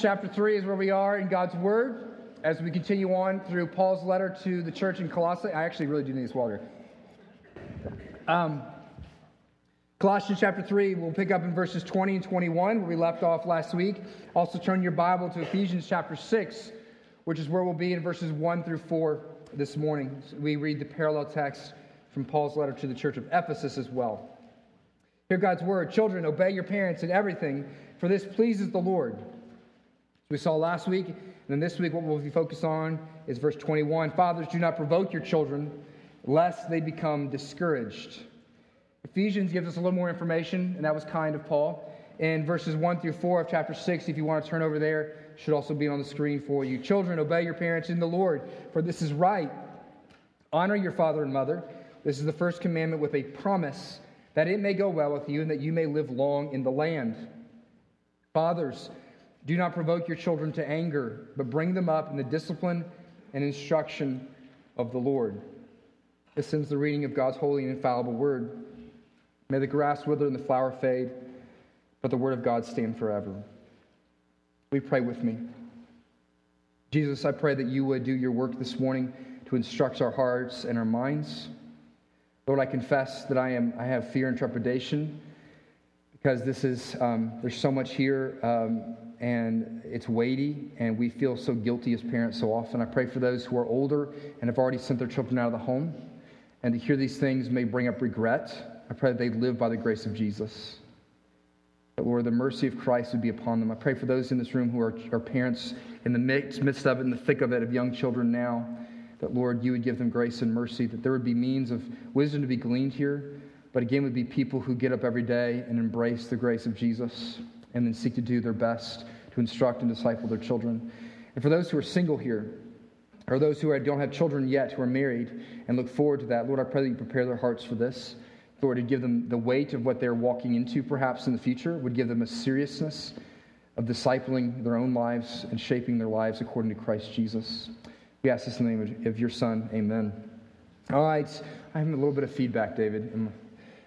chapter 3 is where we are in God's Word as we continue on through Paul's letter to the church in Colossae. I actually really do need this water. Um, Colossians chapter 3, we'll pick up in verses 20 and 21 where we left off last week. Also, turn your Bible to Ephesians chapter 6, which is where we'll be in verses 1 through 4 this morning. We read the parallel text from Paul's letter to the church of Ephesus as well. Hear God's word. Children, obey your parents in everything, for this pleases the Lord. We saw last week, and then this week, what we'll be focused on is verse 21. Fathers, do not provoke your children, lest they become discouraged. Ephesians gives us a little more information, and that was kind of Paul. In verses 1 through 4 of chapter 6, if you want to turn over there, should also be on the screen for you. Children, obey your parents in the Lord, for this is right. Honor your father and mother. This is the first commandment with a promise that it may go well with you and that you may live long in the land. Fathers, do not provoke your children to anger, but bring them up in the discipline and instruction of the Lord. This ends the reading of God's holy and infallible word. May the grass wither and the flower fade, but the word of God stand forever. We pray with me. Jesus, I pray that you would do your work this morning to instruct our hearts and our minds. Lord, I confess that I am I have fear and trepidation because this is um, there's so much here um, and it's weighty and we feel so guilty as parents so often. I pray for those who are older and have already sent their children out of the home, and to hear these things may bring up regret. I pray that they live by the grace of Jesus. That, Lord, the mercy of Christ would be upon them. I pray for those in this room who are, are parents in the midst, midst of it, in the thick of it, of young children now, that, Lord, you would give them grace and mercy, that there would be means of wisdom to be gleaned here, but again, would be people who get up every day and embrace the grace of Jesus and then seek to do their best to instruct and disciple their children. And for those who are single here, or those who don't have children yet, who are married and look forward to that, Lord, I pray that you prepare their hearts for this. Lord, to give them the weight of what they're walking into perhaps in the future, would give them a seriousness of discipling their own lives and shaping their lives according to Christ Jesus. We ask this in the name of your Son. Amen. All right. I have a little bit of feedback, David.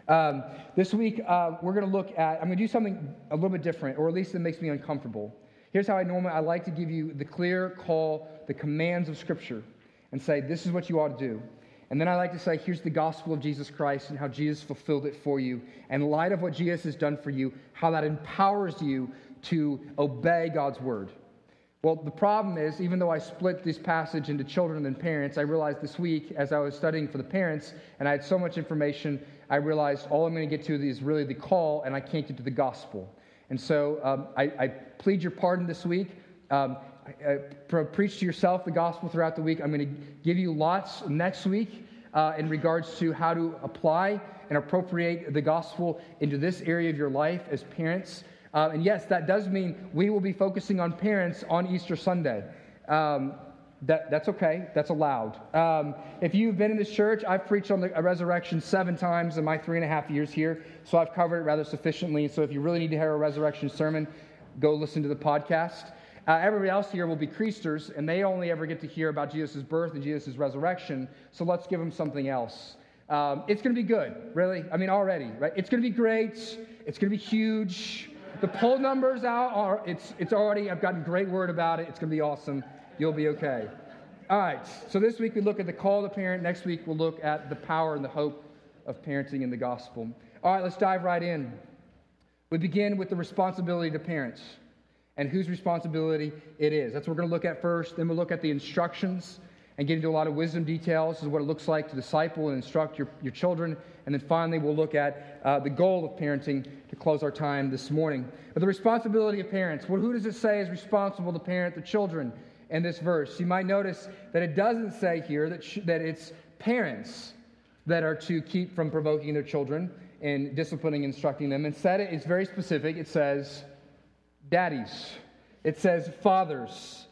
Um, this week, uh, we're going to look at, I'm going to do something a little bit different, or at least it makes me uncomfortable. Here's how I normally, I like to give you the clear call, the commands of Scripture, and say, this is what you ought to do. And then I like to say, here's the gospel of Jesus Christ and how Jesus fulfilled it for you. And light of what Jesus has done for you, how that empowers you to obey God's word. Well, the problem is, even though I split this passage into children and parents, I realized this week as I was studying for the parents and I had so much information, I realized all I'm going to get to is really the call and I can't get to the gospel. And so um, I, I, plead your pardon this week. Um, uh, preach to yourself the gospel throughout the week. I'm going to give you lots next week uh, in regards to how to apply and appropriate the gospel into this area of your life as parents. Uh, and yes, that does mean we will be focusing on parents on Easter Sunday. Um, that, that's okay. That's allowed. Um, if you've been in this church, I've preached on the resurrection seven times in my three and a half years here, so I've covered it rather sufficiently. So if you really need to hear a resurrection sermon, go listen to the podcast. Uh, everybody else here will be creasters, and they only ever get to hear about Jesus' birth and Jesus' resurrection. So let's give them something else. Um, it's going to be good, really. I mean, already, right? It's going to be great. It's going to be huge. The poll numbers out are, it's, it's already, I've gotten great word about it. It's going to be awesome. You'll be okay. All right, so this week we look at the call to parent. Next week we'll look at the power and the hope of parenting in the gospel. All right, let's dive right in. We begin with the responsibility to parents and whose responsibility it is. That's what we're going to look at first. Then we'll look at the instructions and get into a lot of wisdom details as what it looks like to disciple and instruct your, your children. And then finally, we'll look at uh, the goal of parenting to close our time this morning. But the responsibility of parents. Well, who does it say is responsible to parent the children in this verse? You might notice that it doesn't say here that, sh- that it's parents that are to keep from provoking their children and disciplining, instructing them. Instead, it's very specific. It says, daddies. It says fathers.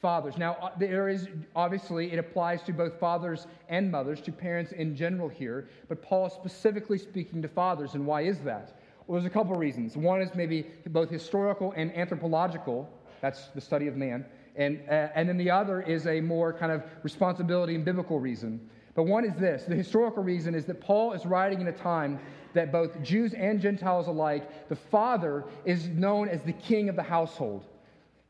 Fathers. Now, uh, there is obviously, it applies to both fathers and mothers, to parents in general here, but Paul is specifically speaking to fathers. And why is that? Well, there's a couple reasons. One is maybe both historical and anthropological, that's the study of man. And, uh, and then the other is a more kind of responsibility and biblical reason. But one is this the historical reason is that Paul is writing in a time that both Jews and Gentiles alike, the father is known as the king of the household.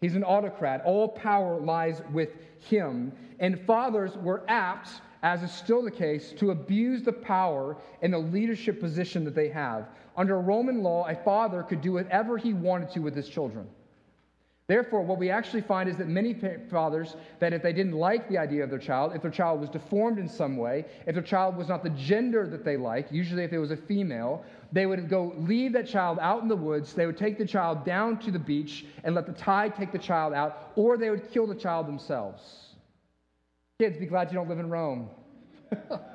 He's an autocrat. All power lies with him. And fathers were apt, as is still the case, to abuse the power and the leadership position that they have. Under Roman law, a father could do whatever he wanted to with his children. Therefore, what we actually find is that many fathers, that if they didn't like the idea of their child, if their child was deformed in some way, if their child was not the gender that they liked, usually if it was a female, they would go leave that child out in the woods. They would take the child down to the beach and let the tide take the child out, or they would kill the child themselves. Kids, be glad you don't live in Rome.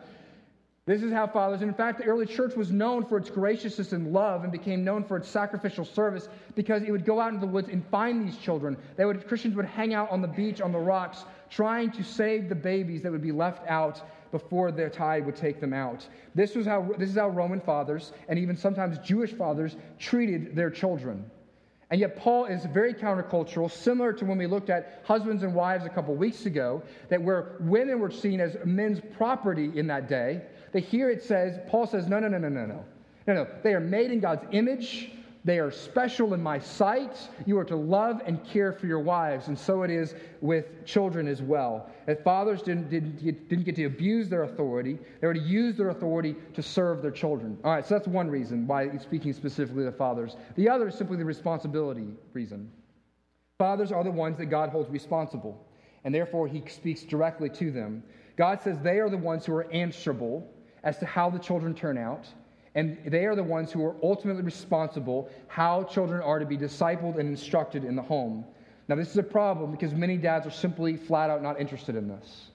This is how fathers, and in fact, the early church was known for its graciousness and love and became known for its sacrificial service because it would go out into the woods and find these children. They would, Christians would hang out on the beach, on the rocks, trying to save the babies that would be left out before the tide would take them out. This, was how, this is how Roman fathers, and even sometimes Jewish fathers, treated their children. And yet, Paul is very countercultural, similar to when we looked at husbands and wives a couple weeks ago, that where women were seen as men's property in that day, that here it says, Paul says, no, no, no, no, no, no. No, no. They are made in God's image. They are special in my sight. You are to love and care for your wives. And so it is with children as well. That fathers didn't, didn't, didn't get to abuse their authority, they were to use their authority to serve their children. All right, so that's one reason why he's speaking specifically to fathers. The other is simply the responsibility reason. Fathers are the ones that God holds responsible, and therefore he speaks directly to them. God says they are the ones who are answerable as to how the children turn out. And they are the ones who are ultimately responsible how children are to be discipled and instructed in the home. Now, this is a problem because many dads are simply flat out not interested in this.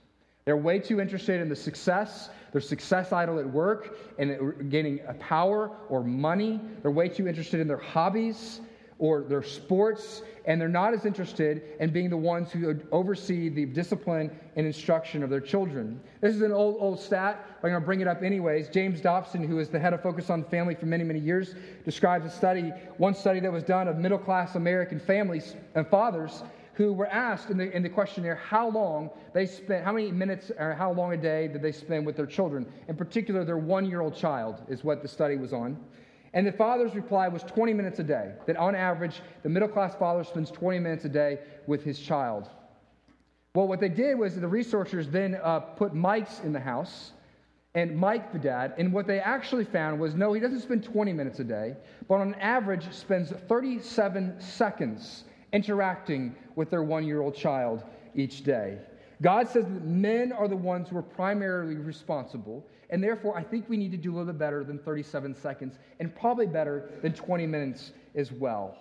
They're way too interested in the success, their success idol at work, and gaining power or money. They're way too interested in their hobbies or their sports, and they're not as interested in being the ones who oversee the discipline and instruction of their children. This is an old, old stat, but I'm going to bring it up anyways. James Dobson, who is the head of Focus on Family for many, many years, describes a study, one study that was done of middle class American families and fathers who were asked in the, in the questionnaire how long they spent, how many minutes or how long a day did they spend with their children. In particular, their one year old child is what the study was on. And the father's reply was 20 minutes a day, that on average, the middle class father spends 20 minutes a day with his child. Well, what they did was the researchers then uh, put mics in the house and Mike, the dad, and what they actually found was no, he doesn't spend 20 minutes a day, but on average spends 37 seconds interacting with their one year old child each day. God says that men are the ones who are primarily responsible, and therefore I think we need to do a little bit better than 37 seconds, and probably better than 20 minutes as well.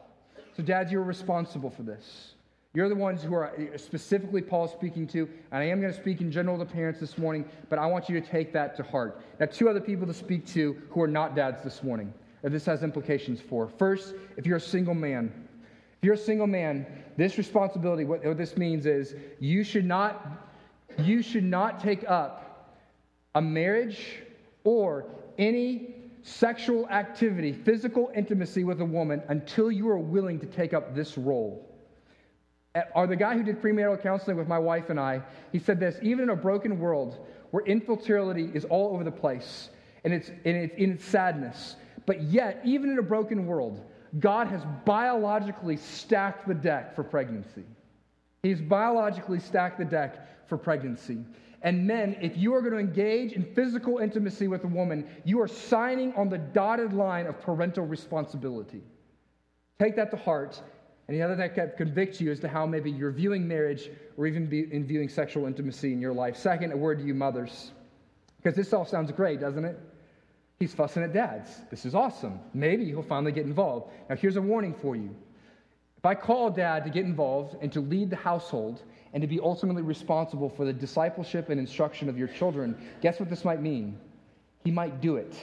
So, dads, you're responsible for this. You're the ones who are uh, specifically Paul speaking to, and I am going to speak in general to parents this morning, but I want you to take that to heart. Now, two other people to speak to who are not dads this morning that this has implications for. First, if you're a single man, if you're a single man, this responsibility, what, what this means is you should not, you should not take up a marriage or any sexual activity, physical intimacy with a woman until you are willing to take up this role. Or the guy who did premarital counseling with my wife and I, he said this even in a broken world where infertility is all over the place and it's, and it's in its sadness, but yet, even in a broken world, God has biologically stacked the deck for pregnancy. He's biologically stacked the deck for pregnancy. And men, if you are going to engage in physical intimacy with a woman, you are signing on the dotted line of parental responsibility. Take that to heart, and the other thing that convicts you as to how maybe you're viewing marriage or even be, in viewing sexual intimacy in your life. Second, a word to you mothers, because this all sounds great, doesn't it? He's fussing at dads. This is awesome. Maybe he'll finally get involved. Now, here's a warning for you. If I call dad to get involved and to lead the household and to be ultimately responsible for the discipleship and instruction of your children, guess what this might mean? He might do it.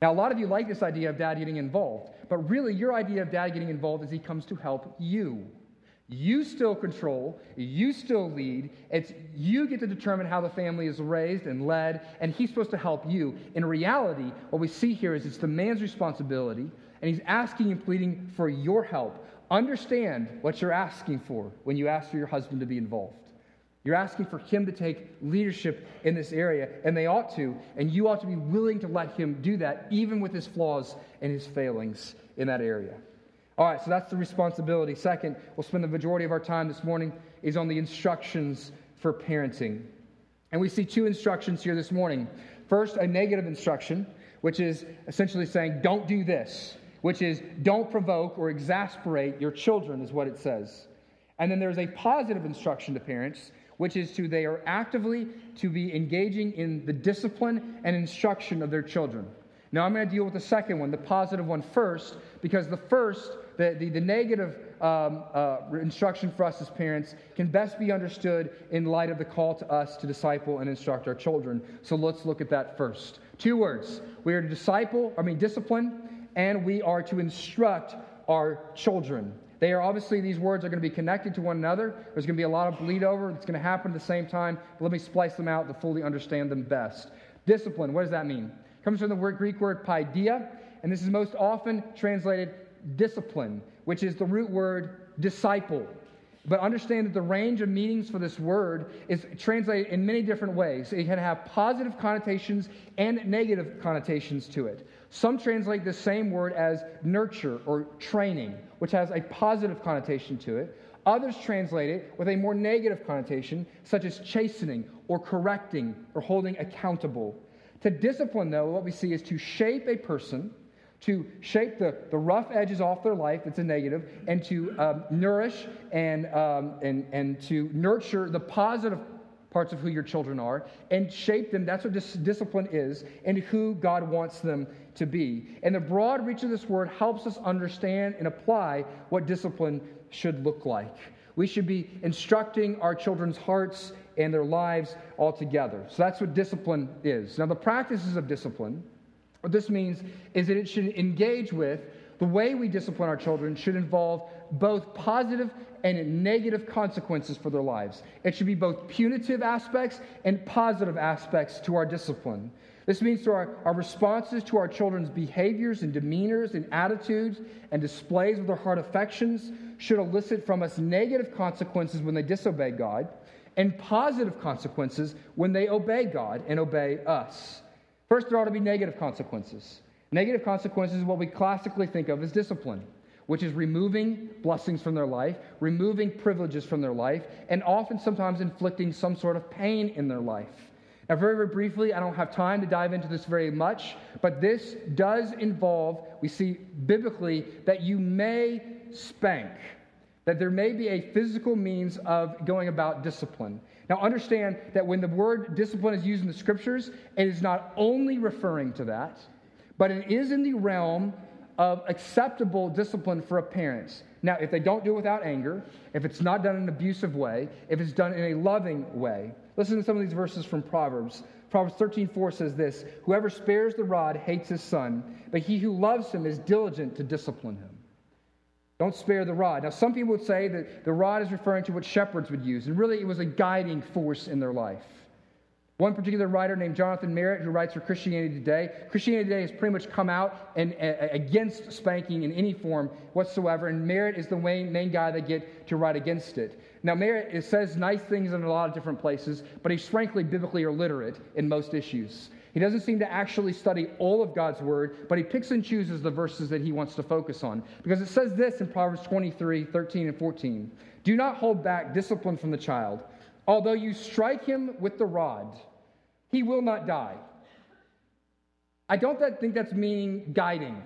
Now, a lot of you like this idea of dad getting involved, but really, your idea of dad getting involved is he comes to help you. You still control, you still lead. It's you get to determine how the family is raised and led, and he's supposed to help you. In reality, what we see here is it's the man's responsibility, and he's asking and pleading for your help. Understand what you're asking for when you ask for your husband to be involved. You're asking for him to take leadership in this area, and they ought to, and you ought to be willing to let him do that, even with his flaws and his failings in that area. All right, so that's the responsibility. Second, we'll spend the majority of our time this morning is on the instructions for parenting. And we see two instructions here this morning. First, a negative instruction, which is essentially saying, don't do this, which is don't provoke or exasperate your children, is what it says. And then there's a positive instruction to parents, which is to they are actively to be engaging in the discipline and instruction of their children. Now, I'm going to deal with the second one, the positive one first, because the first, the, the, the negative um, uh, instruction for us as parents, can best be understood in light of the call to us to disciple and instruct our children. So let's look at that first. Two words we are to disciple, I mean, discipline, and we are to instruct our children. They are obviously, these words are going to be connected to one another. There's going to be a lot of bleed over. It's going to happen at the same time. But let me splice them out to fully understand them best. Discipline, what does that mean? comes from the word, Greek word paideia, and this is most often translated discipline, which is the root word disciple. But understand that the range of meanings for this word is translated in many different ways. It can have positive connotations and negative connotations to it. Some translate the same word as nurture or training, which has a positive connotation to it. Others translate it with a more negative connotation, such as chastening or correcting or holding accountable. To discipline, though, what we see is to shape a person, to shape the, the rough edges off their life, that's a negative, and to um, nourish and, um, and, and to nurture the positive parts of who your children are and shape them. That's what dis- discipline is and who God wants them to be. And the broad reach of this word helps us understand and apply what discipline should look like. We should be instructing our children's hearts and their lives altogether. So that's what discipline is. Now, the practices of discipline, what this means is that it should engage with the way we discipline our children should involve both positive and negative consequences for their lives. It should be both punitive aspects and positive aspects to our discipline. This means to our, our responses to our children's behaviors and demeanors and attitudes and displays of their heart affections should elicit from us negative consequences when they disobey God and positive consequences when they obey God and obey us. First, there ought to be negative consequences. Negative consequences is what we classically think of as discipline, which is removing blessings from their life, removing privileges from their life, and often sometimes inflicting some sort of pain in their life. Now, very, very briefly, I don't have time to dive into this very much, but this does involve, we see biblically, that you may spank that there may be a physical means of going about discipline. Now, understand that when the word discipline is used in the scriptures, it is not only referring to that, but it is in the realm of acceptable discipline for a parent. Now, if they don't do it without anger, if it's not done in an abusive way, if it's done in a loving way. Listen to some of these verses from Proverbs. Proverbs 13:4 says this, "Whoever spares the rod hates his son, but he who loves him is diligent to discipline him." Don't spare the rod. Now, some people would say that the rod is referring to what shepherds would use, and really it was a guiding force in their life. One particular writer named Jonathan Merritt, who writes for Christianity Today, Christianity Today has pretty much come out and, uh, against spanking in any form whatsoever, and Merritt is the main, main guy they get to write against it. Now, Merritt it says nice things in a lot of different places, but he's frankly biblically illiterate in most issues. He doesn't seem to actually study all of God's word, but he picks and chooses the verses that he wants to focus on. Because it says this in Proverbs 23 13 and 14 Do not hold back discipline from the child. Although you strike him with the rod, he will not die. I don't think that's meaning guiding.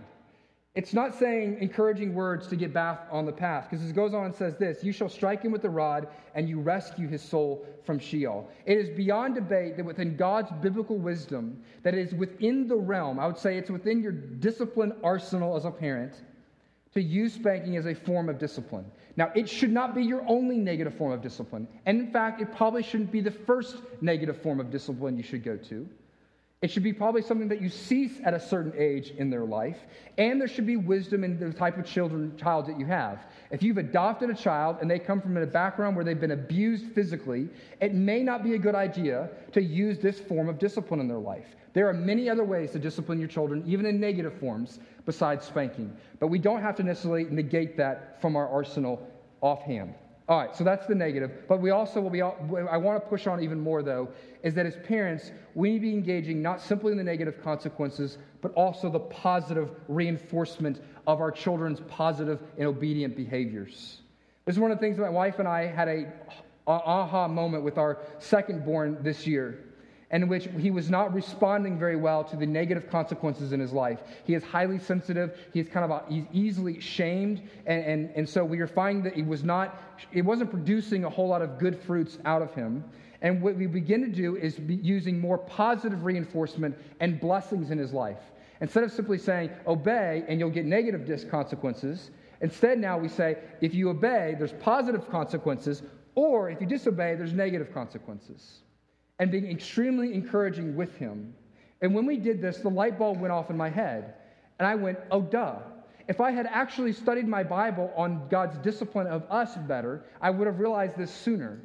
It's not saying encouraging words to get back on the path, because it goes on and says this You shall strike him with the rod, and you rescue his soul from Sheol. It is beyond debate that within God's biblical wisdom, that is within the realm, I would say it's within your discipline arsenal as a parent, to use spanking as a form of discipline. Now, it should not be your only negative form of discipline. And in fact, it probably shouldn't be the first negative form of discipline you should go to. It should be probably something that you cease at a certain age in their life, and there should be wisdom in the type of children, child that you have. If you've adopted a child and they come from a background where they've been abused physically, it may not be a good idea to use this form of discipline in their life. There are many other ways to discipline your children, even in negative forms, besides spanking. But we don't have to necessarily negate that from our arsenal offhand. All right, so that's the negative. But we also will be, I want to push on even more though, is that as parents, we need to be engaging not simply in the negative consequences, but also the positive reinforcement of our children's positive and obedient behaviors. This is one of the things my wife and I had a aha moment with our second born this year in which he was not responding very well to the negative consequences in his life. He is highly sensitive. He's kind of he's easily shamed, and, and, and so we are finding that he was not it wasn't producing a whole lot of good fruits out of him. And what we begin to do is using more positive reinforcement and blessings in his life. Instead of simply saying, obey and you'll get negative consequences, instead now we say, if you obey, there's positive consequences, or if you disobey, there's negative consequences and being extremely encouraging with him. And when we did this, the light bulb went off in my head. And I went, oh, duh. If I had actually studied my Bible on God's discipline of us better, I would have realized this sooner.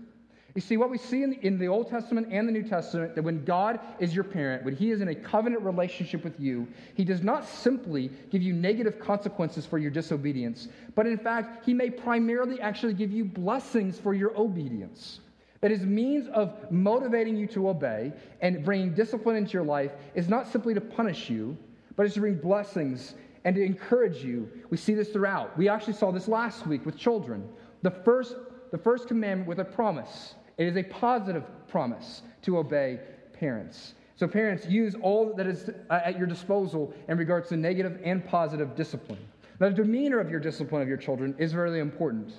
You see, what we see in the, in the Old Testament and the New Testament, that when God is your parent, when He is in a covenant relationship with you, He does not simply give you negative consequences for your disobedience, but in fact, He may primarily actually give you blessings for your obedience. That his means of motivating you to obey and bringing discipline into your life is not simply to punish you, but it's to bring blessings and to encourage you. We see this throughout. We actually saw this last week with children. The first, the first commandment with a promise. It is a positive promise to obey parents. So, parents, use all that is at your disposal in regards to negative and positive discipline. Now, the demeanor of your discipline of your children is really important.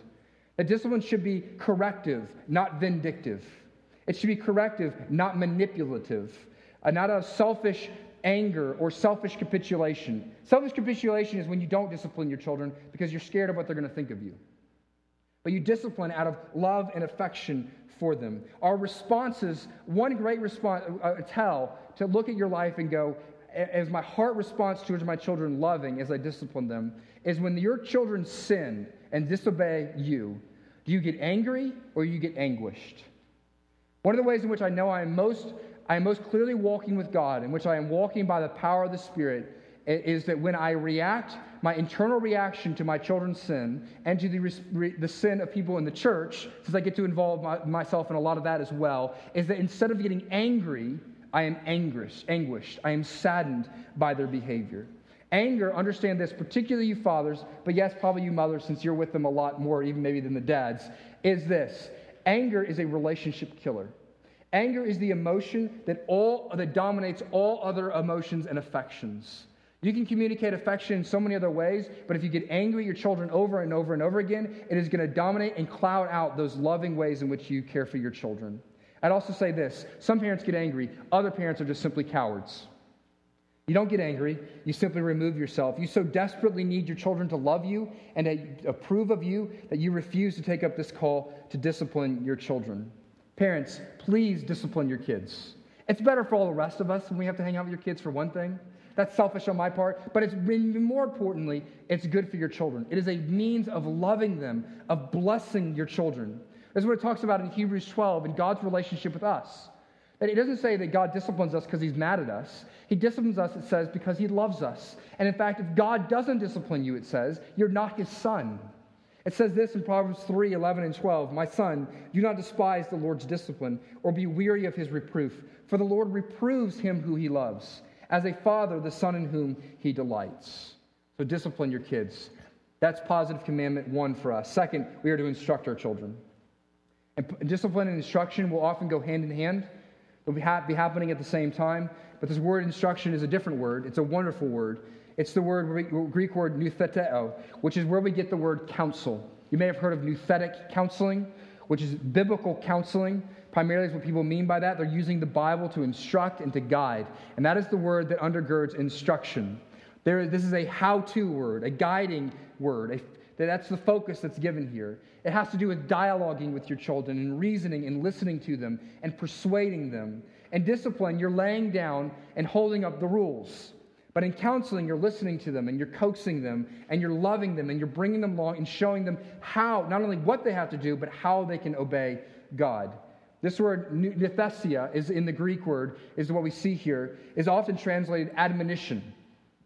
Discipline should be corrective, not vindictive. It should be corrective, not manipulative, uh, not a selfish anger or selfish capitulation. Selfish capitulation is when you don't discipline your children because you're scared of what they're going to think of you. But you discipline out of love and affection for them. Our responses, one great response, uh, tell to look at your life and go, as my heart response towards my children loving as I discipline them, is when your children sin and disobey you, do you get angry or you get anguished? One of the ways in which I know I am most, I am most clearly walking with God, in which I am walking by the power of the Spirit, is that when I react, my internal reaction to my children's sin and to the, the sin of people in the church, since I get to involve my, myself in a lot of that as well, is that instead of getting angry, I am anguished, anguished. I am saddened by their behavior. Anger, understand this, particularly you fathers, but yes, probably you mothers, since you're with them a lot more, even maybe than the dads, is this anger is a relationship killer. Anger is the emotion that, all, that dominates all other emotions and affections. You can communicate affection in so many other ways, but if you get angry at your children over and over and over again, it is going to dominate and cloud out those loving ways in which you care for your children. I'd also say this some parents get angry, other parents are just simply cowards. You don't get angry. You simply remove yourself. You so desperately need your children to love you and to approve of you that you refuse to take up this call to discipline your children. Parents, please discipline your kids. It's better for all the rest of us when we have to hang out with your kids for one thing. That's selfish on my part, but it's more importantly, it's good for your children. It is a means of loving them, of blessing your children. This is what it talks about in Hebrews 12 in God's relationship with us. It doesn't say that God disciplines us because he's mad at us. He disciplines us, it says, because he loves us. And in fact, if God doesn't discipline you, it says, you're not his son. It says this in Proverbs 3 11 and 12 My son, do not despise the Lord's discipline or be weary of his reproof, for the Lord reproves him who he loves, as a father the son in whom he delights. So discipline your kids. That's positive commandment one for us. Second, we are to instruct our children. And discipline and instruction will often go hand in hand. They'll be, ha- be happening at the same time. But this word instruction is a different word. It's a wonderful word. It's the word, Greek word noutheteo, which is where we get the word counsel. You may have heard of nouthetic counseling, which is biblical counseling. Primarily, is what people mean by that. They're using the Bible to instruct and to guide. And that is the word that undergirds instruction. There, this is a how to word, a guiding word, a that's the focus that's given here. It has to do with dialoguing with your children and reasoning and listening to them and persuading them. And discipline, you're laying down and holding up the rules. But in counseling, you're listening to them and you're coaxing them and you're loving them and you're bringing them along and showing them how, not only what they have to do, but how they can obey God. This word, nouthesia, is in the Greek word, is what we see here, is often translated admonition.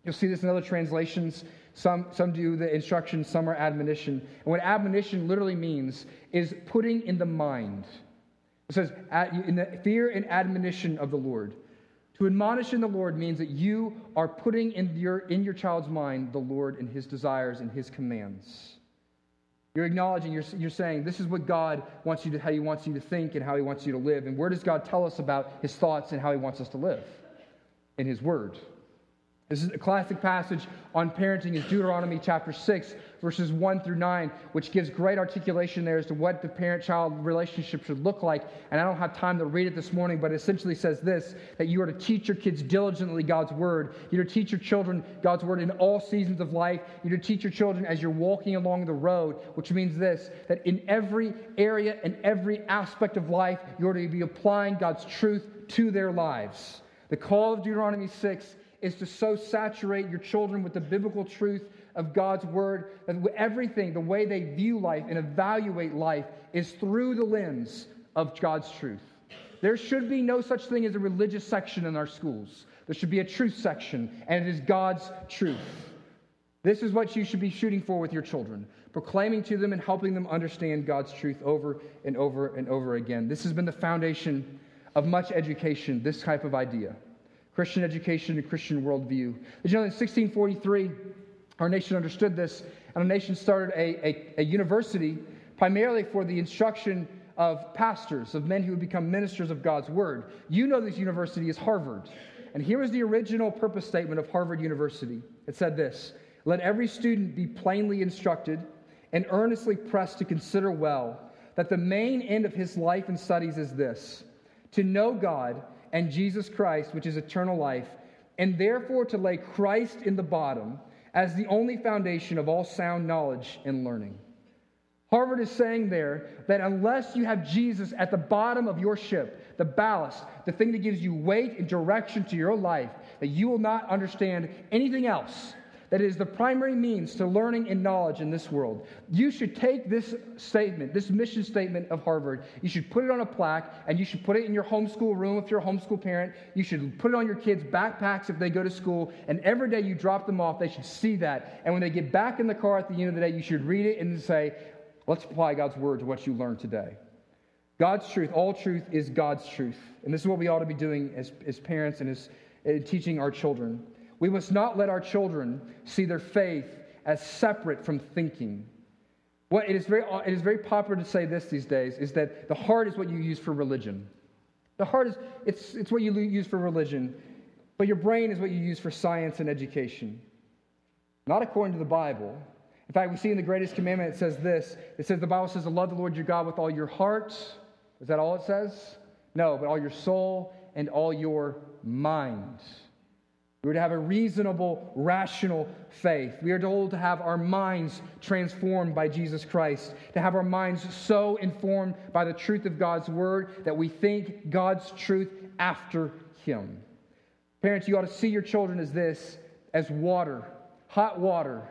You'll see this in other translations Some, some do the instruction, some are admonition. And what admonition literally means is putting in the mind. It says, in the fear and admonition of the Lord. To admonish in the Lord means that you are putting in your, in your child's mind the Lord and his desires and his commands. You're acknowledging, you're, you're saying, this is what God wants you to, how he wants you to think and how he wants you to live. And where does God tell us about his thoughts and how he wants us to live? In his word. This is a classic passage on parenting is Deuteronomy chapter 6, verses 1 through 9, which gives great articulation there as to what the parent-child relationship should look like. And I don't have time to read it this morning, but it essentially says this, that you are to teach your kids diligently God's word. You're to teach your children God's word in all seasons of life. You're to teach your children as you're walking along the road, which means this, that in every area and every aspect of life, you're to be applying God's truth to their lives. The call of Deuteronomy 6 is to so saturate your children with the biblical truth of God's word that everything, the way they view life and evaluate life, is through the lens of God's truth. There should be no such thing as a religious section in our schools. There should be a truth section, and it is God's truth. This is what you should be shooting for with your children, proclaiming to them and helping them understand God's truth over and over and over again. This has been the foundation of much education, this type of idea. Christian education and Christian worldview. Did you know in 1643, our nation understood this, and our nation started a, a, a university primarily for the instruction of pastors, of men who would become ministers of God's word. You know this university is Harvard. And here is the original purpose statement of Harvard University. It said this Let every student be plainly instructed and earnestly pressed to consider well that the main end of his life and studies is this to know God and Jesus Christ, which is eternal life, and therefore to lay Christ in the bottom as the only foundation of all sound knowledge and learning. Harvard is saying there that unless you have Jesus at the bottom of your ship, the ballast, the thing that gives you weight and direction to your life, that you will not understand anything else that is the primary means to learning and knowledge in this world. You should take this statement, this mission statement of Harvard, you should put it on a plaque and you should put it in your homeschool room if you're a homeschool parent. You should put it on your kids' backpacks if they go to school. And every day you drop them off, they should see that. And when they get back in the car at the end of the day, you should read it and say, let's apply God's word to what you learned today. God's truth, all truth is God's truth. And this is what we ought to be doing as, as parents and as uh, teaching our children. We must not let our children see their faith as separate from thinking. What it is very, uh, it is very popular to say this these days is that the heart is what you use for religion. The heart is it's, it's what you use for religion, but your brain is what you use for science and education. Not according to the Bible. In fact, we see in the greatest commandment it says this. It says the Bible says to love the Lord your God with all your heart. Is that all it says? No, but all your soul and all your mind. We are to have a reasonable, rational faith. We are told to have our minds transformed by Jesus Christ, to have our minds so informed by the truth of God's word that we think God's truth after Him. Parents, you ought to see your children as this as water, hot water,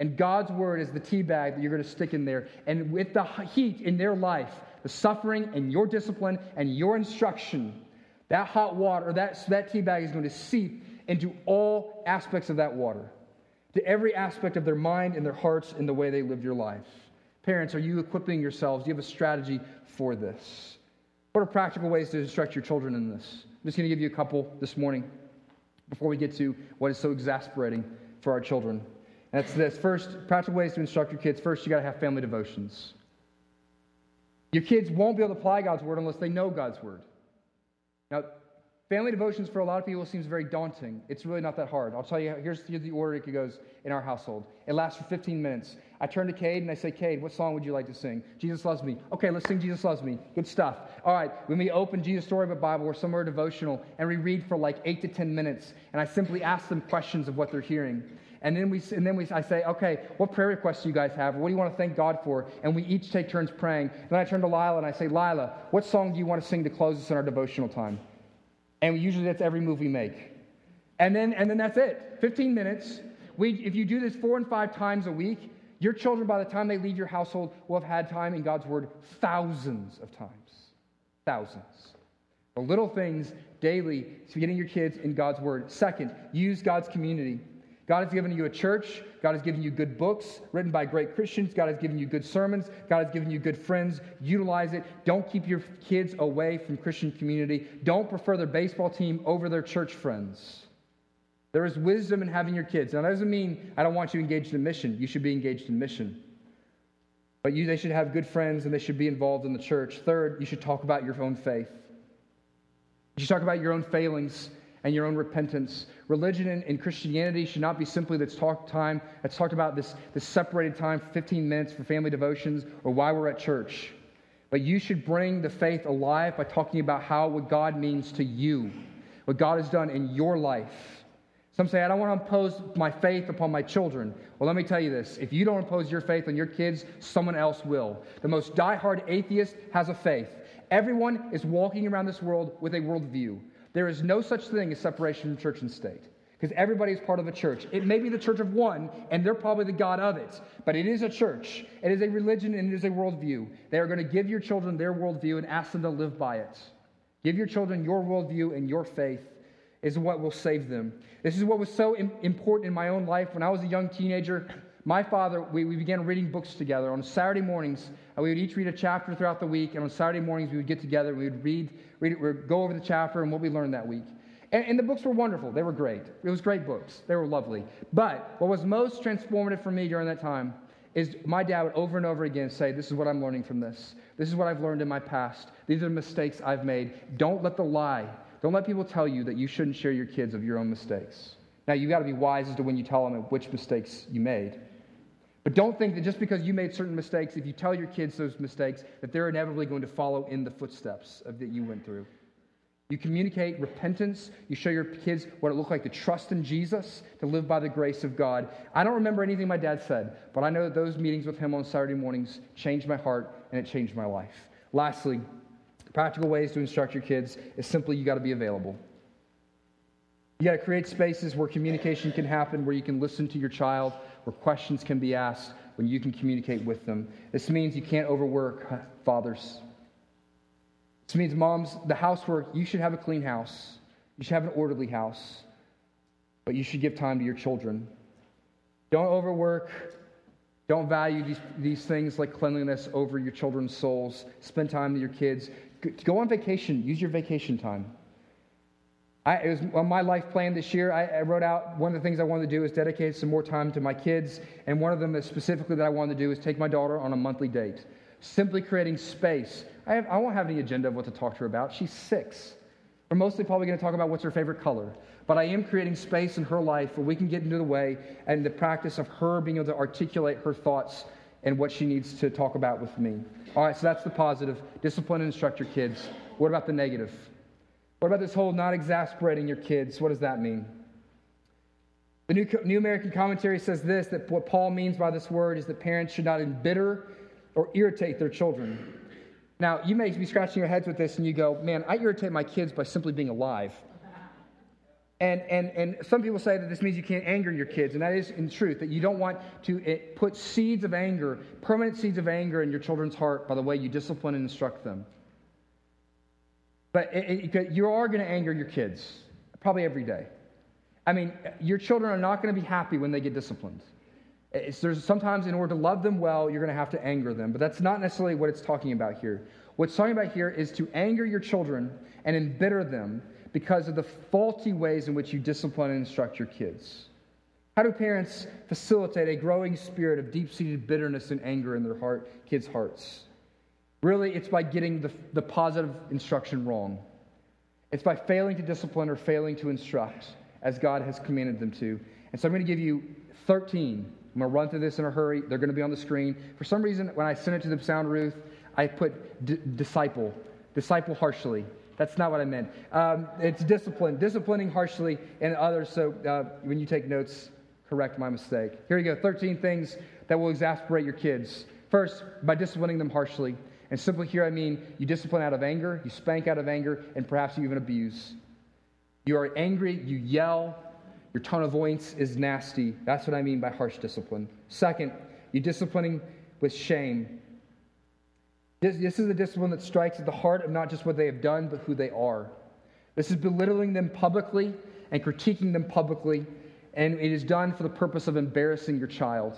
and God's word is the tea bag that you're going to stick in there. And with the heat in their life, the suffering and your discipline and your instruction, that hot water, that, that tea bag is going to seep into all aspects of that water, to every aspect of their mind and their hearts and the way they live your life. Parents, are you equipping yourselves? Do you have a strategy for this? What are practical ways to instruct your children in this? I'm just going to give you a couple this morning before we get to what is so exasperating for our children. And that's this. First, practical ways to instruct your kids. First, you got to have family devotions. Your kids won't be able to apply God's word unless they know God's word. Now, Family devotions for a lot of people seems very daunting. It's really not that hard. I'll tell you, here's, here's the order it goes in our household. It lasts for 15 minutes. I turn to Cade and I say, Cade, what song would you like to sing? Jesus Loves Me. Okay, let's sing Jesus Loves Me. Good stuff. All right, when we open Jesus Storybook Bible or somewhere devotional and we read for like 8 to 10 minutes and I simply ask them questions of what they're hearing. And then, we, and then we, I say, okay, what prayer requests do you guys have? What do you want to thank God for? And we each take turns praying. Then I turn to Lila and I say, Lila, what song do you want to sing to close us in our devotional time? And usually that's every move we make. And then, and then that's it 15 minutes. We, if you do this four and five times a week, your children, by the time they leave your household, will have had time in God's Word thousands of times. Thousands. The little things daily to getting your kids in God's Word. Second, use God's community. God has given you a church. God has given you good books written by great Christians. God has given you good sermons. God has given you good friends. Utilize it. Don't keep your kids away from Christian community. Don't prefer their baseball team over their church friends. There is wisdom in having your kids. Now, that doesn't mean I don't want you engaged in mission. You should be engaged in mission. But you, they should have good friends and they should be involved in the church. Third, you should talk about your own faith. You should talk about your own failings and your own repentance. Religion and, Christianity should not be simply that's talk time, that's talked about this, this separated time, 15 minutes for family devotions or why we're at church. But you should bring the faith alive by talking about how what God means to you, what God has done in your life. Some say, I don't want to impose my faith upon my children. Well, let me tell you this if you don't impose your faith on your kids, someone else will. The most die-hard atheist has a faith. Everyone is walking around this world with a worldview. There is no such thing as separation from church and state because everybody is part of a church. It may be the church of one, and they're probably the God of it, but it is a church. It is a religion and it is a worldview. They are going to give your children their worldview and ask them to live by it. Give your children your worldview and your faith is what will save them. This is what was so important in my own life. When I was a young teenager, my father, we, we began reading books together. On Saturday mornings, uh, we would each read a chapter throughout the week, and on Saturday mornings, we would get together, we would read, read we'd go over the chapter and what we learned that week. And, and the books were wonderful. They were great. It was great books. They were lovely. But what was most transformative for me during that time is my dad would over and over again say, This is what I'm learning from this. This is what I've learned in my past. These are the mistakes I've made. Don't let the lie, don't let people tell you that you shouldn't share your kids of your own mistakes. Now, you've got to be wise as to when you tell them which mistakes you made. But don't think that just because you made certain mistakes, if you tell your kids those mistakes, that they're inevitably going to follow in the footsteps of that you went through. You communicate repentance. You show your kids what it looked like to trust in Jesus, to live by the grace of God. I don't remember anything my dad said, but I know that those meetings with him on Saturday mornings changed my heart and it changed my life. Lastly, practical ways to instruct your kids is simply you got to be available. You got to create spaces where communication can happen, where you can listen to your child, where questions can be asked, when you can communicate with them. This means you can't overwork fathers. This means, moms, the housework, you should have a clean house. You should have an orderly house. But you should give time to your children. Don't overwork. Don't value these, these things like cleanliness over your children's souls. Spend time with your kids. Go on vacation. Use your vacation time. I, it was on my life plan this year. I, I, wrote out one of the things I wanted to do is dedicate some more time to my kids. And one of them specifically that I wanted to do is take my daughter on a monthly date. Simply creating space I, have, I won't have any agenda of what to talk to her about. She's six. We're mostly probably going to talk about what's her favorite color. But I am creating space in her life where we can get into the way and the practice of her being able to articulate her thoughts and what she needs to talk about with me. All right, so that's the positive. Discipline and instruct your kids. What about the negative? What about this whole not exasperating your kids? What does that mean? The New, New American Commentary says this that what Paul means by this word is that parents should not embitter or irritate their children. Now, you may be scratching your heads with this and you go, man, I irritate my kids by simply being alive. And, and, and some people say that this means you can't anger your kids, and that is in truth, that you don't want to eh, put seeds of anger, permanent seeds of anger in your children's heart by the way you discipline and instruct them. But it, it, you are going to anger your kids, probably every day. I mean, your children are not going to be happy when they get disciplined. Sometimes in order to love them well, you're going to have to anger them, but that's not necessarily what it's talking about here. What's talking about here is to anger your children and embitter them because of the faulty ways in which you discipline and instruct your kids. How do parents facilitate a growing spirit of deep seated bitterness and anger in their heart, kids' hearts? Really, it's by getting the, the positive instruction wrong. It's by failing to discipline or failing to instruct as God has commanded them to. And so I'm going to give you 13 I'm going to run through this in a hurry. They're going to be on the screen. For some reason, when I sent it to the sound Ruth, I put d- disciple, disciple harshly. That's not what I meant. Um, it's discipline, disciplining harshly and others. So uh, when you take notes, correct my mistake. Here you go 13 things that will exasperate your kids. First, by disciplining them harshly. And simply here, I mean you discipline out of anger, you spank out of anger, and perhaps you even abuse. You are angry, you yell, your tone of voice is nasty. That's what I mean by harsh discipline. Second, you're disciplining with shame. This, this is a discipline that strikes at the heart of not just what they have done, but who they are. This is belittling them publicly and critiquing them publicly and it is done for the purpose of embarrassing your child.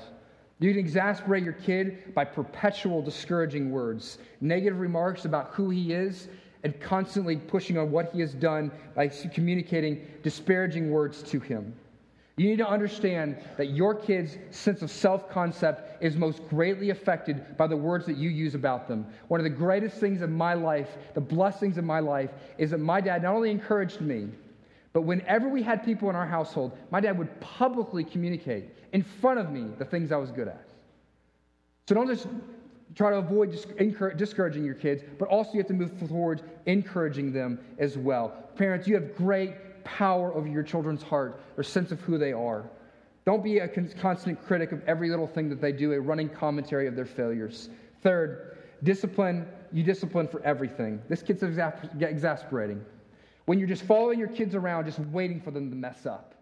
You can exasperate your kid by perpetual discouraging words, negative remarks about who he is, and constantly pushing on what he has done by communicating disparaging words to him. You need to understand that your kid's sense of self concept is most greatly affected by the words that you use about them. One of the greatest things in my life, the blessings in my life, is that my dad not only encouraged me, but whenever we had people in our household, my dad would publicly communicate in front of me the things I was good at. So don't just try to avoid discouraging your kids, but also you have to move forward encouraging them as well. Parents, you have great power over your children's heart or sense of who they are. Don't be a constant critic of every little thing that they do, a running commentary of their failures. Third, discipline, you discipline for everything. This gets exasperating. When you're just following your kids around, just waiting for them to mess up.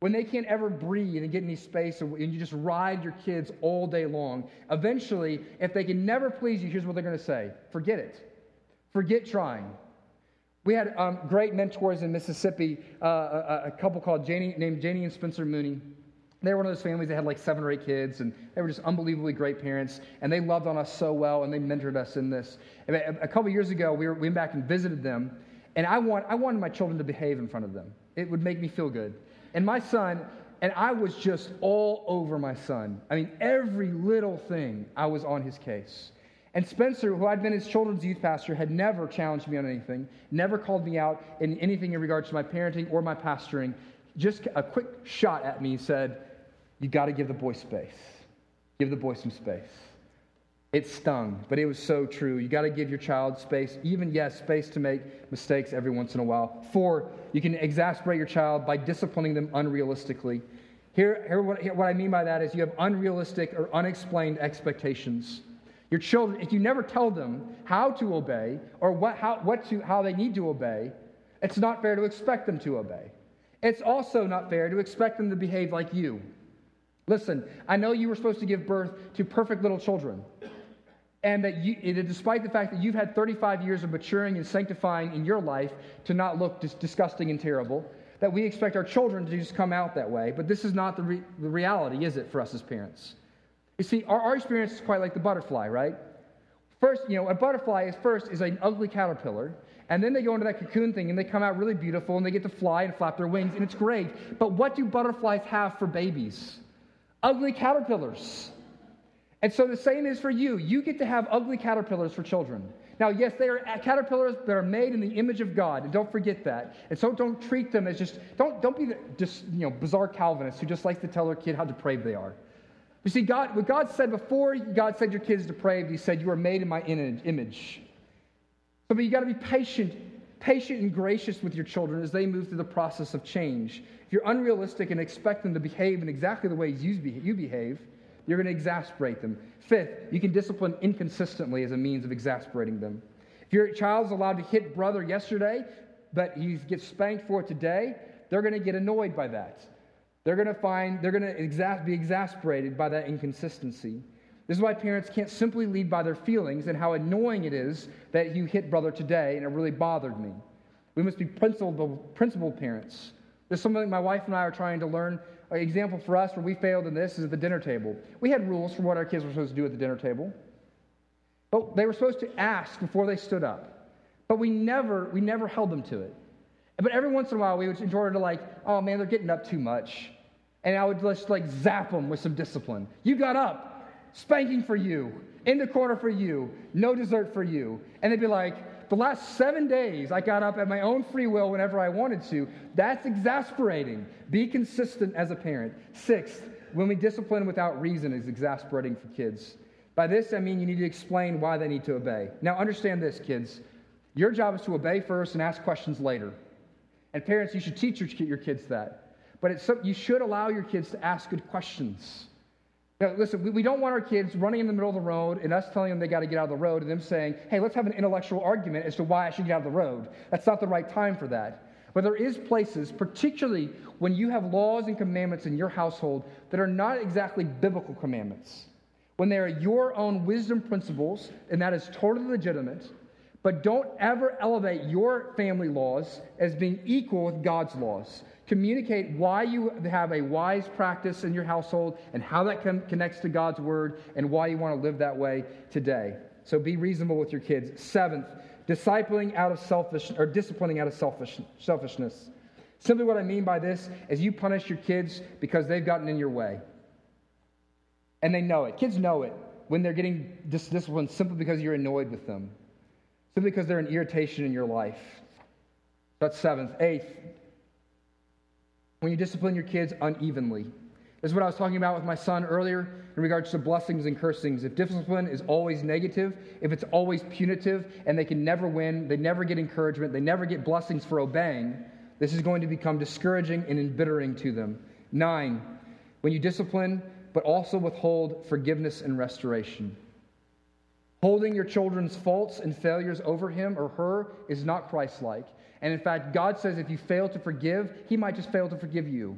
When they can't ever breathe and get any space, and you just ride your kids all day long, eventually, if they can never please you, here's what they're going to say forget it. Forget trying. We had um, great mentors in Mississippi, uh, a, a, couple called Janie, named Janie and Spencer Mooney. They were one of those families that had like seven or eight kids, and they were just unbelievably great parents, and they loved on us so well, and they mentored us in this. A, couple years ago, we, were, we went back and visited them, and I, want, I wanted my children to behave in front of them. It would make me feel good. And my son, and I was just all over my son. I mean, every little thing, I was on his case. And Spencer, who I'd been his children's youth pastor, had never challenged me on anything, never called me out in anything in regards to my parenting or my pastoring. Just a quick shot at me said, You got to give the boy space. Give the boy some space. It stung, but it was so true. You got to give your child space, even, yes, space to make mistakes every once in a while. Four, you can exasperate your child by disciplining them unrealistically. Here, here, what, here what I mean by that is you have unrealistic or unexplained expectations. Your children, if you never tell them how to obey or what, how, what to, how they need to obey, it's not fair to expect them to obey. It's also not fair to expect them to behave like you. Listen, I know you were supposed to give birth to perfect little children. And that you, despite the fact that you've had 35 years of maturing and sanctifying in your life to not look dis- disgusting and terrible, that we expect our children to just come out that way. But this is not the, re- the reality, is it, for us as parents? You see, our, our experience is quite like the butterfly, right? First, you know, a butterfly is first is an ugly caterpillar, and then they go into that cocoon thing and they come out really beautiful and they get to fly and flap their wings, and it's great. But what do butterflies have for babies? Ugly caterpillars. And so the same is for you. You get to have ugly caterpillars for children. Now, yes, they are uh, caterpillars that are made in the image of God, and don't forget that. And so don't treat them as just, don't, don't be the, just, you know, bizarre Calvinists who just like to tell their kid how depraved they are. You see, God, what God said before God said your kid's depraved, He said, You are made in my image. So, but you got to be patient, patient and gracious with your children as they move through the process of change. If you're unrealistic and expect them to behave in exactly the ways you behave, you're going to exasperate them. Fifth, you can discipline inconsistently as a means of exasperating them. If your child's allowed to hit brother yesterday, but he gets spanked for it today, they're going to get annoyed by that. They're going to find, they're going to exas- be exasperated by that inconsistency. This is why parents can't simply lead by their feelings and how annoying it is that you hit brother today and it really bothered me. We must be principled, principled parents. There's something my wife and I are trying to learn. Example for us where we failed in this is at the dinner table. We had rules for what our kids were supposed to do at the dinner table. But they were supposed to ask before they stood up. But we never, we never held them to it. But every once in a while, we would, in order to like, oh man, they're getting up too much. And I would just like zap them with some discipline. You got up, spanking for you, in the corner for you, no dessert for you. And they'd be like, the last seven days, I got up at my own free will whenever I wanted to. That's exasperating. Be consistent as a parent. Sixth, when we discipline without reason is exasperating for kids. By this, I mean you need to explain why they need to obey. Now, understand this, kids. Your job is to obey first and ask questions later. And parents, you should teach your, kids that. But you should allow your kids to ask good questions. Now, listen, we, we don't want our kids running in the middle of the road and us telling them they got to get out of the road and them saying, hey, let's have an intellectual argument as to why I should get out of the road. That's not the right time for that. But there is places, particularly when you have laws and commandments in your household that are not exactly biblical commandments. When they are your own wisdom principles, and that is totally legitimate, But don't ever elevate your family laws as being equal with God's laws. Communicate why you have a wise practice in your household and how that connects to God's word and why you want to live that way today. So be reasonable with your kids. Seventh, discipling out of selfish or disciplining out of selfish, selfishness. Simply what I mean by this is you punish your kids because they've gotten in your way. And they know it. Kids know it when they're getting dis- disciplined simply because you're annoyed with them, simply because they're an irritation in your life. That's seventh. Eighth, when you discipline your kids unevenly. This is what I was talking about with my son earlier in regards to blessings and cursings. If discipline is always negative, if it's always punitive, and they can never win, they never get encouragement, they never get blessings for obeying, this is going to become discouraging and embittering to them. Nine, when you discipline, but also withhold forgiveness and restoration. Holding your children's faults and failures over him or her is not Christ like. And in fact, God says if you fail to forgive, he might just fail to forgive you.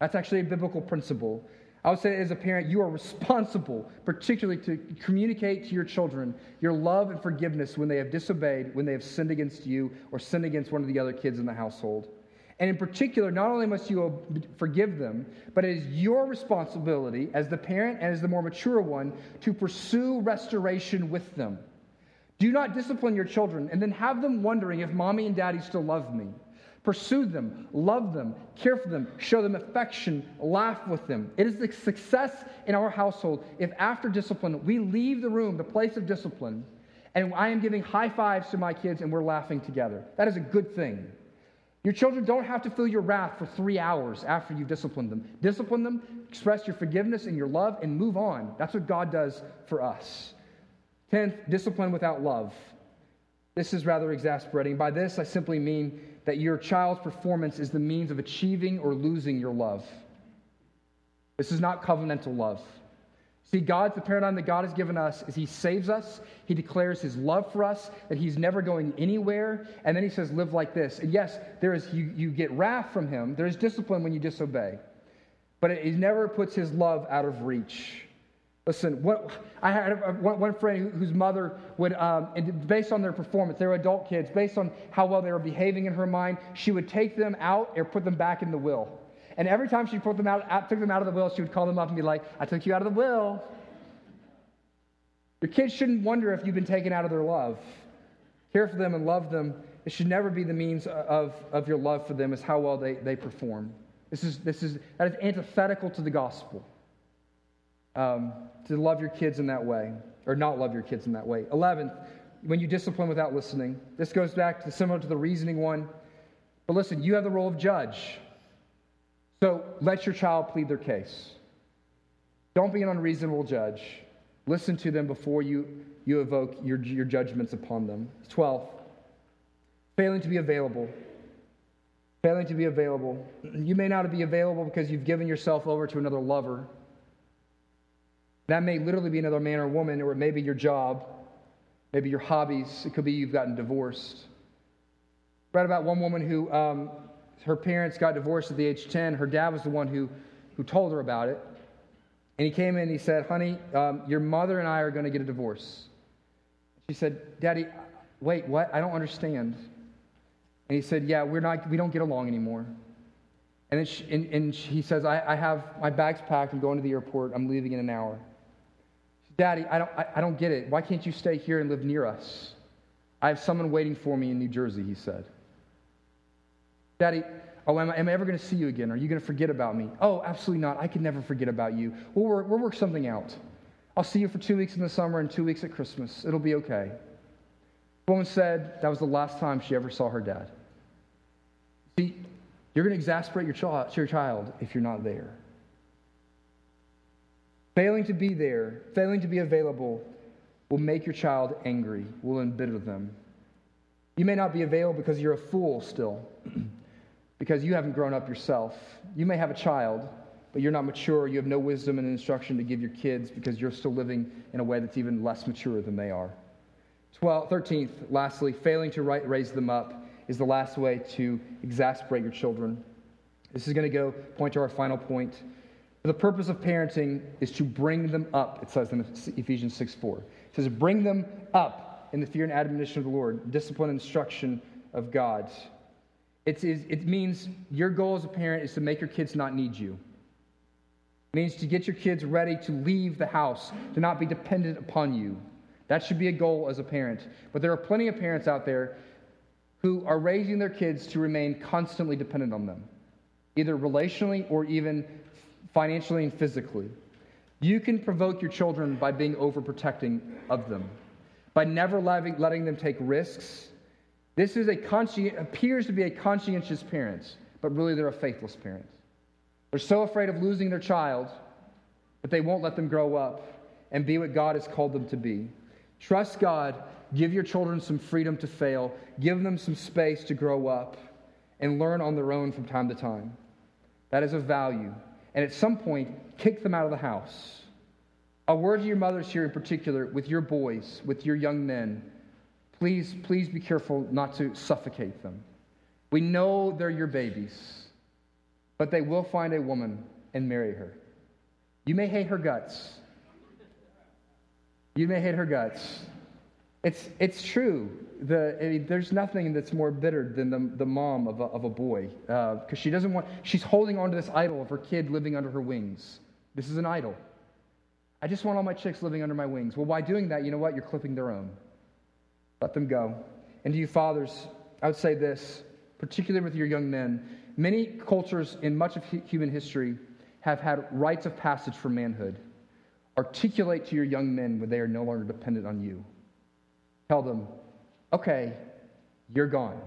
That's actually a biblical principle. I would say, as a parent, you are responsible, particularly to communicate to your children your love and forgiveness when they have disobeyed, when they have sinned against you, or sinned against one of the other kids in the household. And in particular, not only must you forgive them, but it is your responsibility as the parent and as the more mature one to pursue restoration with them. Do not discipline your children and then have them wondering if mommy and daddy still love me. Pursue them, love them, care for them, show them affection, laugh with them. It is a success in our household if after discipline we leave the room, the place of discipline, and I am giving high fives to my kids and we're laughing together. That is a good thing. Your children don't have to feel your wrath for three hours after you've disciplined them. Discipline them, express your forgiveness and your love, and move on. That's what God does for us. Tenth, discipline without love. This is rather exasperating. By this, I simply mean that your child's performance is the means of achieving or losing your love. This is not covenantal love. See, God's the paradigm that God has given us is He saves us, He declares His love for us, that He's never going anywhere, and then He says, live like this. And yes, there is you, you get wrath from Him, there is discipline when you disobey, but it, He never puts His love out of reach. Listen, what, I had one, one friend whose mother would, um, based on their performance, they were adult kids, based on how well they were behaving in her mind, she would take them out or put them back in the will. And every time she put them out, took them out of the will, she would call them up and be like, I took you out of the will. Your kids shouldn't wonder if you've been taken out of their love. Care for them and love them. It should never be the means of, of your love for them, is how well they, they perform. This is, this is, that is antithetical to the gospel um, to love your kids in that way, or not love your kids in that way. 11th, when you discipline without listening. This goes back to similar to the reasoning one. But listen, you have the role of judge. So let your child plead their case. Don't be an unreasonable judge. Listen to them before you, you evoke your, your judgments upon them. 12. Failing to be available. Failing to be available. You may not be available because you've given yourself over to another lover. That may literally be another man or woman, or it may be your job, maybe your hobbies. It could be you've gotten divorced. Read about one woman who um, her parents got divorced at the age 10. Her dad was the one who, who told her about it. And he came in and he said, Honey, um, your mother and I are going to get a divorce. She said, Daddy, wait, what? I don't understand. And he said, Yeah, we're not, we don't get along anymore. And, then she, and, and he says, I, I have my bags packed. I'm going to the airport. I'm leaving in an hour. Daddy, I don't, I, I don't get it. Why can't you stay here and live near us? I have someone waiting for me in New Jersey, he said. Daddy, oh, am I, am I ever going to see you again? Are you going to forget about me? Oh, absolutely not. I could never forget about you. We'll work, we'll work something out. I'll see you for two weeks in the summer and two weeks at Christmas. It'll be okay. The woman said that was the last time she ever saw her dad. See, you're going to exasperate your your child if you're not there. Failing to be there, failing to be available, will make your child angry, will embitter them. You may not be available because you're a fool still, because you haven't grown up yourself. You may have a child, but you're not mature. You have no wisdom and instruction to give your kids because you're still living in a way that's even less mature than they are. 12, 13th, lastly, failing to raise them up is the last way to exasperate your children. This is going to go point to our final point. The purpose of parenting is to bring them up, it says in Ephesians 6 4. It says, bring them up in the fear and admonition of the Lord, discipline and instruction of God. It's, it means your goal as a parent is to make your kids not need you. It means to get your kids ready to leave the house, to not be dependent upon you. That should be a goal as a parent. But there are plenty of parents out there who are raising their kids to remain constantly dependent on them, either relationally or even financially and physically. You can provoke your children by being overprotecting of them, by never letting, letting them take risks. This is a appears to be a conscientious parent, but really they're a faithless parent. They're so afraid of losing their child, but they won't let them grow up and be what God has called them to be. Trust God. Give your children some freedom to fail. Give them some space to grow up and learn on their own from time to time. That is of value and at some point, kick them out of the house. A word to your mothers here in particular, with your boys, with your young men. Please, please be careful not to suffocate them. We know they're your babies, but they will find a woman and marry her. You may hate her guts. You may hate her guts. It's, it's true. The, I mean, there's nothing that's more bitter than the, the mom of a, of a boy because uh, she doesn't want, she's holding on to this idol of her kid living under her wings. This is an idol. I just want all my chicks living under my wings. Well, by doing that, you know what? You're clipping their own. Let them go. And to you fathers, I would say this, particularly with your young men. Many cultures in much of human history have had rites of passage for manhood. Articulate to your young men when they are no longer dependent on you. Tell them, okay, you're gone.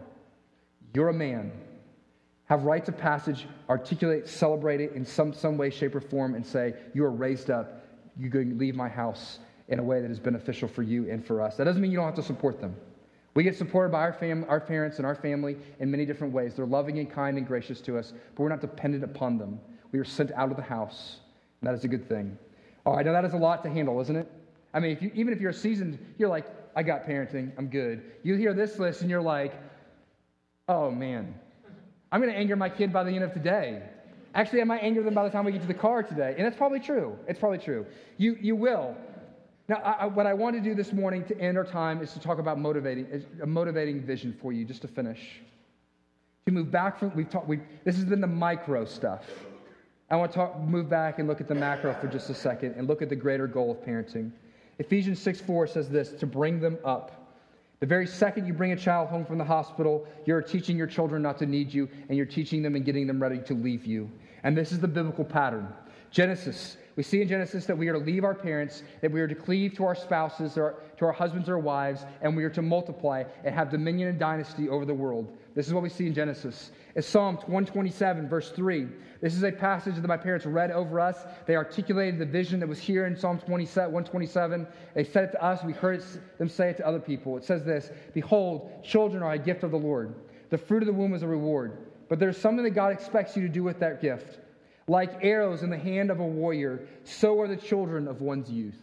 You're a man. Have rites of passage, articulate, celebrate it in some, some way, shape, or form, and say, You are raised up. Going to leave my house in a way that is beneficial for you and for us. That doesn't mean you don't have to support them. We get supported by our, fam- our parents and our family in many different ways. They're loving and kind and gracious to us, but we're not dependent upon them. We are sent out of the house, and that is a good thing. All right, now that is a lot to handle, isn't it? I mean, if you, even if you're seasoned, you're like, I got parenting. I'm good. You hear this list and you're like, oh man, I'm going to anger my kid by the end of today. Actually, I might anger them by the time we get to the car today. And that's probably true. It's probably true. You, you will. Now, I, what I want to do this morning to end our time is to talk about motivating, a motivating vision for you, just to finish. To move back from, we've talked, we this has been the micro stuff. I want to talk, move back and look at the macro for just a second and look at the greater goal of parenting. Ephesians 6 4 says this to bring them up. The very second you bring a child home from the hospital, you're teaching your children not to need you, and you're teaching them and getting them ready to leave you. And this is the biblical pattern. Genesis, we see in Genesis that we are to leave our parents, that we are to cleave to our spouses, to our husbands or wives, and we are to multiply and have dominion and dynasty over the world. This is what we see in Genesis. It's Psalm 127, verse 3. This is a passage that my parents read over us. They articulated the vision that was here in Psalm 127. They said it to us. We heard them say it to other people. It says this Behold, children are a gift of the Lord. The fruit of the womb is a reward. But there's something that God expects you to do with that gift. Like arrows in the hand of a warrior, so are the children of one's youth.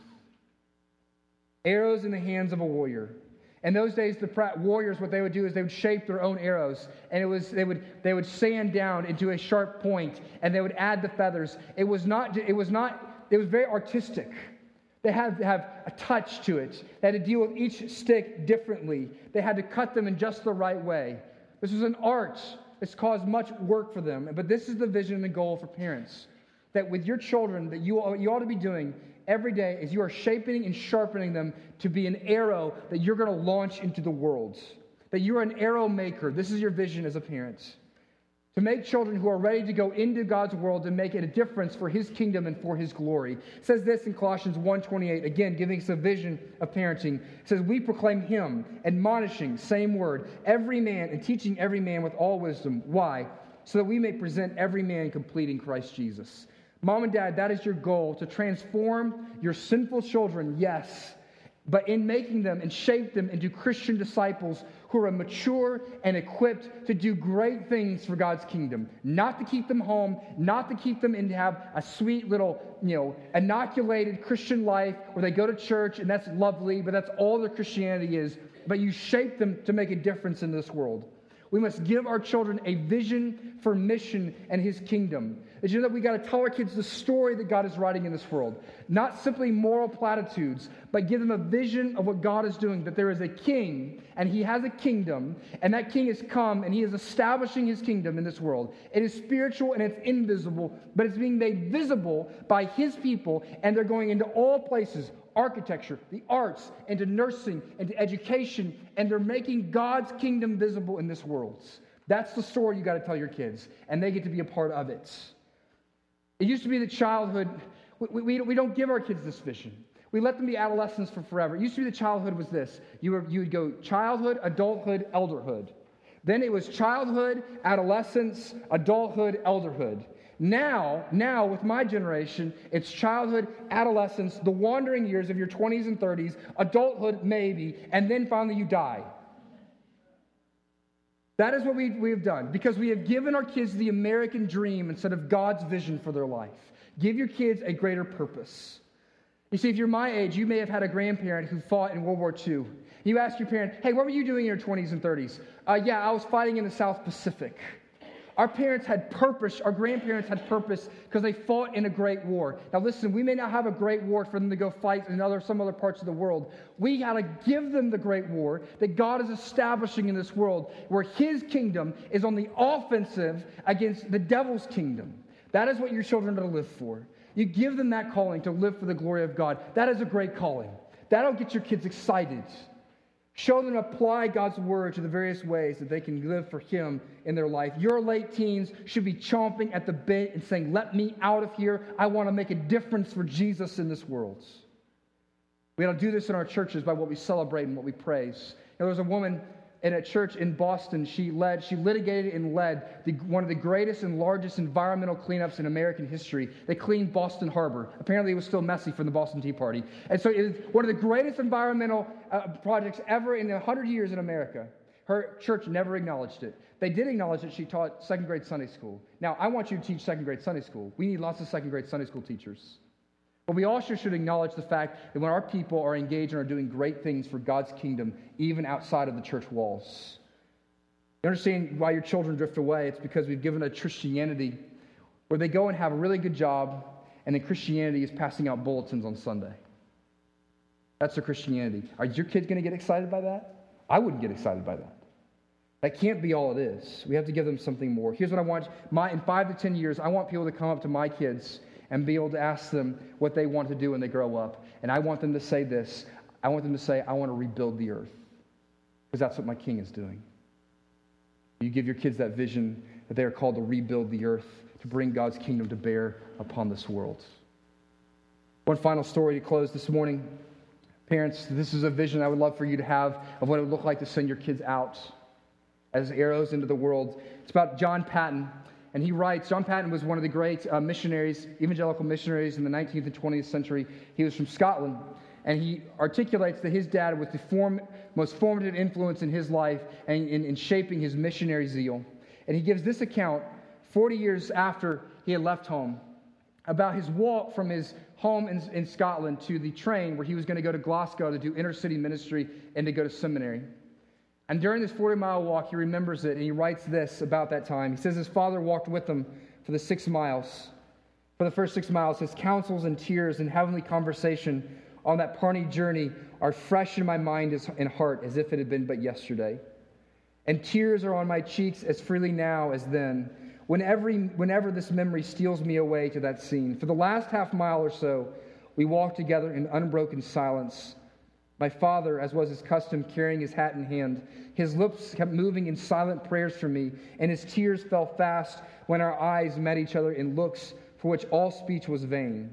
Arrows in the hands of a warrior. In those days, the warriors, what they would do is they would shape their own arrows, and it was they would they would sand down into a sharp point, and they would add the feathers. It was not it was not it was very artistic. They had to have a touch to it. They had to deal with each stick differently. They had to cut them in just the right way. This was an art. It's caused much work for them. But this is the vision and the goal for parents that with your children that you, you ought to be doing every day is you are shaping and sharpening them to be an arrow that you're going to launch into the world. That you're an arrow maker. This is your vision as a parent. To make children who are ready to go into God's world and make it a difference for his kingdom and for his glory. It says this in Colossians 1:28, again giving us a vision of parenting. It says, We proclaim him, admonishing, same word, every man and teaching every man with all wisdom. Why? So that we may present every man complete in Christ Jesus. Mom and dad, that is your goal to transform your sinful children, yes, but in making them and shape them into Christian disciples who are mature and equipped to do great things for God's kingdom. Not to keep them home, not to keep them and have a sweet little, you know, inoculated Christian life where they go to church and that's lovely, but that's all their Christianity is. But you shape them to make a difference in this world. We must give our children a vision for mission and his kingdom. Did you know that we got to tell our kids the story that God is writing in this world? Not simply moral platitudes, but give them a vision of what God is doing, that there is a king and he has a kingdom, and that king has come and he is establishing his kingdom in this world. It is spiritual and it's invisible, but it's being made visible by his people, and they're going into all places architecture, the arts, into nursing, into education, and they're making God's kingdom visible in this world. That's the story you got to tell your kids, and they get to be a part of it. It used to be that childhood, we, we, we don't give our kids this vision. We let them be adolescents for forever. It used to be that childhood was this you, were, you would go childhood, adulthood, elderhood. Then it was childhood, adolescence, adulthood, elderhood. Now, now with my generation, it's childhood, adolescence, the wandering years of your 20s and 30s, adulthood maybe, and then finally you die. That is what we, we have done because we have given our kids the American dream instead of God's vision for their life. Give your kids a greater purpose. You see, if you're my age, you may have had a grandparent who fought in World War II. You ask your parent, hey, what were you doing in your 20s and 30s? Uh, yeah, I was fighting in the South Pacific. Our parents had purpose, our grandparents had purpose because they fought in a great war. Now, listen, we may not have a great war for them to go fight in other, some other parts of the world. We got to give them the great war that God is establishing in this world where His kingdom is on the offensive against the devil's kingdom. That is what your children are to live for. You give them that calling to live for the glory of God. That is a great calling. That'll get your kids excited. Show them apply God's word to the various ways that they can live for Him in their life. Your late teens should be chomping at the bit and saying, Let me out of here. I want to make a difference for Jesus in this world. We ought to do this in our churches by what we celebrate and what we praise. There was a woman in a church in Boston, she led, she litigated and led the, one of the greatest and largest environmental cleanups in American history. They cleaned Boston Harbor. Apparently, it was still messy from the Boston Tea Party. And so it was one of the greatest environmental uh, projects ever in 100 years in America. Her church never acknowledged it. They did acknowledge that she taught second grade Sunday school. Now, I want you to teach second grade Sunday school. We need lots of second grade Sunday school teachers. But we also should acknowledge the fact that when our people are engaged and are doing great things for God's kingdom, even outside of the church walls, you understand why your children drift away? It's because we've given a Christianity where they go and have a really good job, and then Christianity is passing out bulletins on Sunday. That's their Christianity. Are your kids going to get excited by that? I wouldn't get excited by that. That can't be all it is. We have to give them something more. Here's what I want. My, in five to ten years, I want people to come up to my kids and be able to ask them what they want to do when they grow up. And I want them to say this I want them to say, I want to rebuild the earth. Because that's what my king is doing. You give your kids that vision that they are called to rebuild the earth, to bring God's kingdom to bear upon this world. One final story to close this morning. Parents, this is a vision I would love for you to have of what it would look like to send your kids out as arrows into the world. It's about John Paton. And he writes John Paton was one of the great uh, missionaries, evangelical missionaries in the 19th and 20th century. He was from Scotland. And he articulates that his dad was the form, most formative influence in his life and in, in shaping his missionary zeal. And he gives this account 40 years after he had left home about his walk from his home in, in Scotland to the train where he was going to go to Glasgow to do inner city ministry and to go to seminary. And during this 40 mile walk, he remembers it and he writes this about that time. He says his father walked with him for the six miles. For the first six miles, his counsels and tears and heavenly conversation on that party journey are fresh in my mind and heart as if it had been but yesterday. And tears are on my cheeks as freely now as then, whenever, whenever this memory steals me away to that scene. For the last half mile or so, we walked together in unbroken silence my father, as was his custom, carrying his hat in hand, his lips kept moving in silent prayers for me, and his tears fell fast when our eyes met each other in looks for which all speech was vain.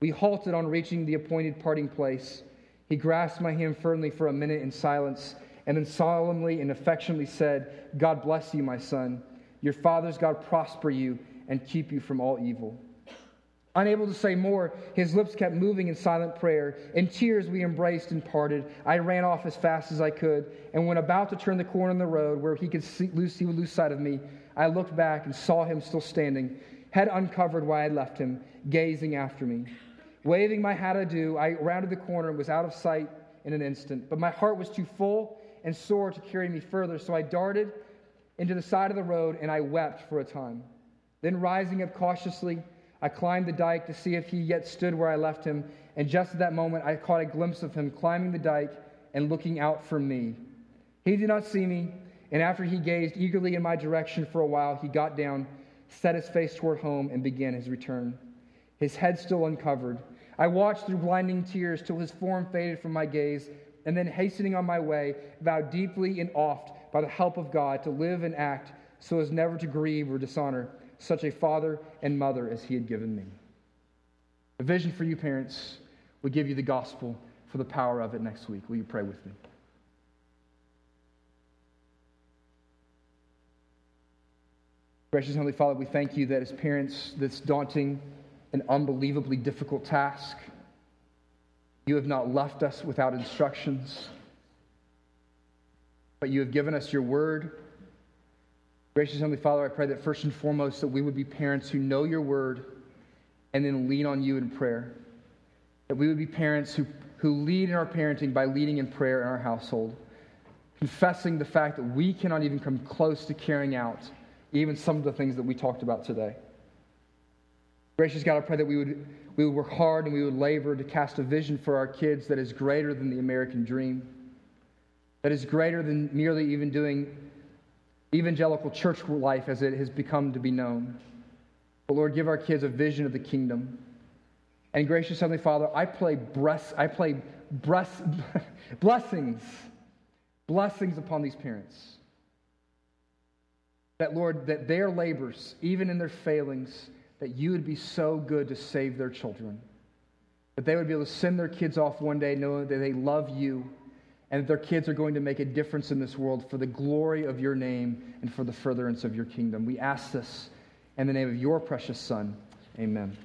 We halted on reaching the appointed parting place. He grasped my hand firmly for a minute in silence, and then solemnly and affectionately said, God bless you, my son. Your father's God prosper you and keep you from all evil. Unable to say more, his lips kept moving in silent prayer. In tears, we embraced and parted. I ran off as fast as I could, and when about to turn the corner in the road where he could see, lose, he would lose sight of me, I looked back and saw him still standing, head uncovered where I had left him, gazing after me. Waving my hat adieu, I rounded the corner and was out of sight in an instant. But my heart was too full and sore to carry me further, so I darted into the side of the road and I wept for a time. Then, rising up cautiously, I climbed the dike to see if he yet stood where I left him, and just at that moment I caught a glimpse of him climbing the dike and looking out for me. He did not see me, and after he gazed eagerly in my direction for a while, he got down, set his face toward home, and began his return. His head still uncovered. I watched through blinding tears till his form faded from my gaze, and then hastening on my way, vowed deeply and oft, by the help of God, to live and act so as never to grieve or dishonor such a father and mother as he had given me. A vision for you, parents, we give you the gospel for the power of it next week. Will you pray with me? Gracious Heavenly Father, we thank you that as parents, this daunting and unbelievably difficult task, you have not left us without instructions, but you have given us your word Gracious Heavenly Father, I pray that first and foremost that we would be parents who know your word and then lean on you in prayer. That we would be parents who, who lead in our parenting by leading in prayer in our household, confessing the fact that we cannot even come close to carrying out even some of the things that we talked about today. Gracious God, I pray that we would, we would work hard and we would labor to cast a vision for our kids that is greater than the American dream, that is greater than merely even doing evangelical church life as it has become to be known. But Lord, give our kids a vision of the kingdom. And gracious Heavenly Father, I play, breast, I play breast, blessings, blessings upon these parents. That, Lord, that their labors, even in their failings, that you would be so good to save their children. That they would be able to send their kids off one day knowing that they love you and that their kids are going to make a difference in this world for the glory of your name and for the furtherance of your kingdom. We ask this in the name of your precious Son. Amen.